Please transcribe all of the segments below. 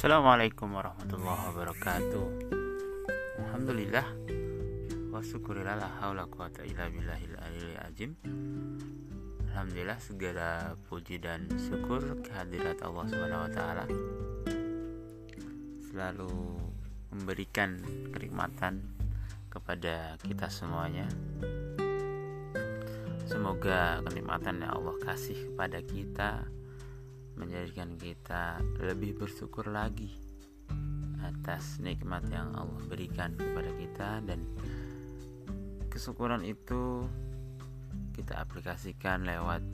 Assalamualaikum warahmatullahi wabarakatuh. Alhamdulillah. Wa syukurillah la hawla quwata illa billahil azim. Alhamdulillah segala puji dan syukur kehadirat Allah Subhanahu wa taala selalu memberikan kenikmatan kepada kita semuanya. Semoga kenikmatan yang Allah kasih kepada kita menjadikan kita lebih bersyukur lagi atas nikmat yang Allah berikan kepada kita dan kesyukuran itu kita aplikasikan lewat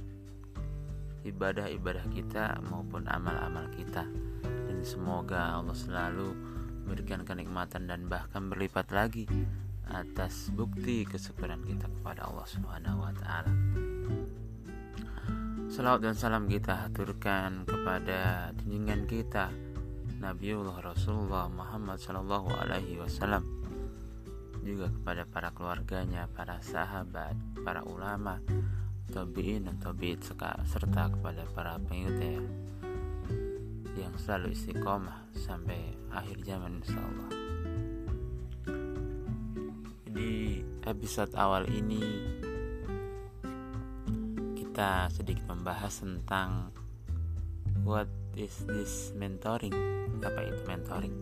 ibadah-ibadah kita maupun amal-amal kita dan semoga Allah selalu memberikan kenikmatan dan bahkan berlipat lagi atas bukti kesyukuran kita kepada Allah Subhanahu wa taala. Salawat dan salam kita haturkan kepada junjungan kita Nabiullah Rasulullah Muhammad Sallallahu Alaihi Wasallam juga kepada para keluarganya, para sahabat, para ulama, tabiin dan tabiit serta kepada para pengikutnya yang selalu istiqomah sampai akhir zaman insyaallah. Di episode awal ini kita sedikit membahas tentang what is this mentoring? Apa itu mentoring?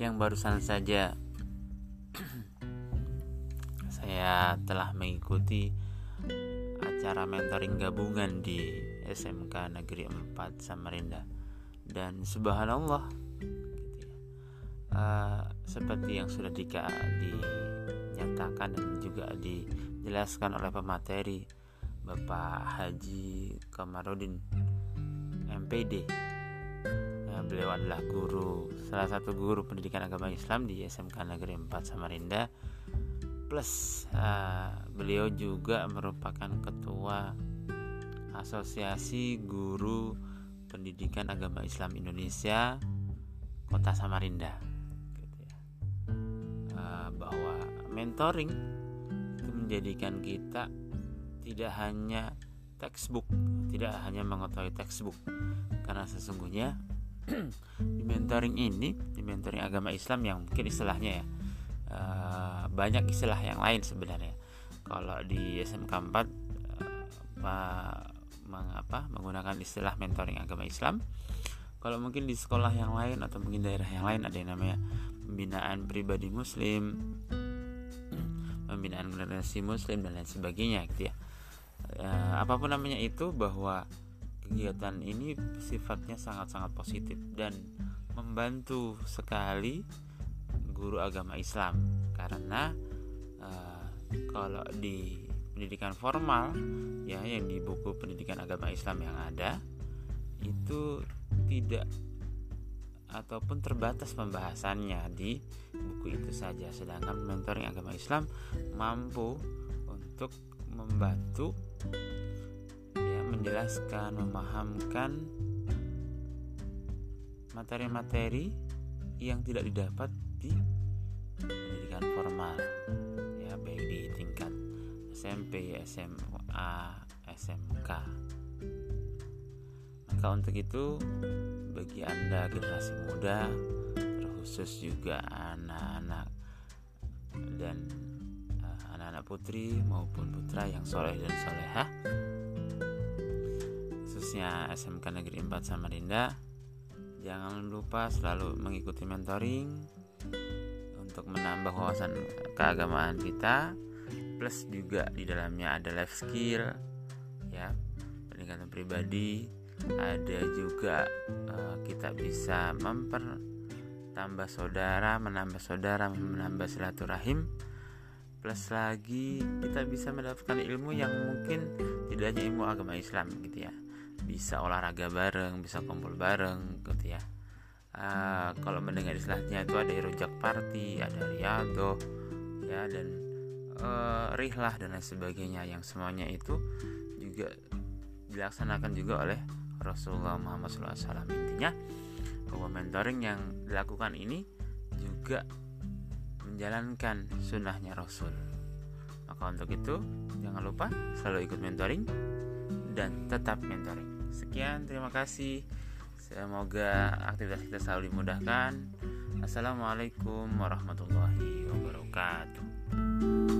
Yang barusan saja saya telah mengikuti acara mentoring gabungan di SMK Negeri 4 Samarinda. Dan subhanallah uh, seperti yang sudah di, dinyatakan dan juga dijelaskan oleh pemateri Bapak Haji Kamarudin MPD ya, beliau adalah guru salah satu guru pendidikan agama Islam di SMK Negeri 4 Samarinda. Plus uh, beliau juga merupakan ketua Asosiasi Guru Pendidikan Agama Islam Indonesia Kota Samarinda. Gitu ya. uh, bahwa mentoring itu menjadikan kita tidak hanya textbook, tidak hanya mengetahui textbook. Karena sesungguhnya di mentoring ini, di mentoring agama Islam yang mungkin istilahnya ya uh, banyak istilah yang lain sebenarnya. Kalau di SMK 4 uh, mengapa menggunakan istilah mentoring agama Islam. Kalau mungkin di sekolah yang lain atau mungkin daerah yang lain ada yang namanya pembinaan pribadi muslim, pembinaan generasi muslim dan lain sebagainya gitu ya ya, apa pun namanya itu bahwa kegiatan ini sifatnya sangat-sangat positif dan membantu sekali guru agama Islam. Karena uh, kalau di pendidikan formal ya yang di buku pendidikan agama Islam yang ada itu tidak ataupun terbatas pembahasannya di buku itu saja. Sedangkan mentoring agama Islam mampu untuk membantu ya menjelaskan memahamkan materi-materi yang tidak didapat di pendidikan formal ya baik di tingkat SMP, SMA, SMK. Maka untuk itu bagi Anda generasi muda terkhusus juga anak-anak dan anak putri maupun putra yang soleh dan soleha khususnya SMK Negeri 4 Samarinda. Jangan lupa selalu mengikuti mentoring untuk menambah wawasan keagamaan kita. Plus juga di dalamnya ada life skill ya peningkatan pribadi. Ada juga uh, kita bisa mempertambah saudara menambah saudara menambah silaturahim plus lagi kita bisa mendapatkan ilmu yang mungkin tidak hanya ilmu agama Islam gitu ya. Bisa olahraga bareng bisa kumpul bareng gitu ya. Uh, kalau mendengar istilahnya itu ada rujak party ada riado ya dan uh, rihlah dan lain sebagainya. Yang semuanya itu juga dilaksanakan juga oleh Rasulullah Muhammad SAW intinya bahwa mentoring yang dilakukan ini juga menjalankan sunnahnya Rasul. Maka untuk itu jangan lupa selalu ikut mentoring dan tetap mentoring. Sekian, terima kasih. semoga aktivitas kita selalu dimudahkan assalamualaikum warahmatullahi wabarakatuh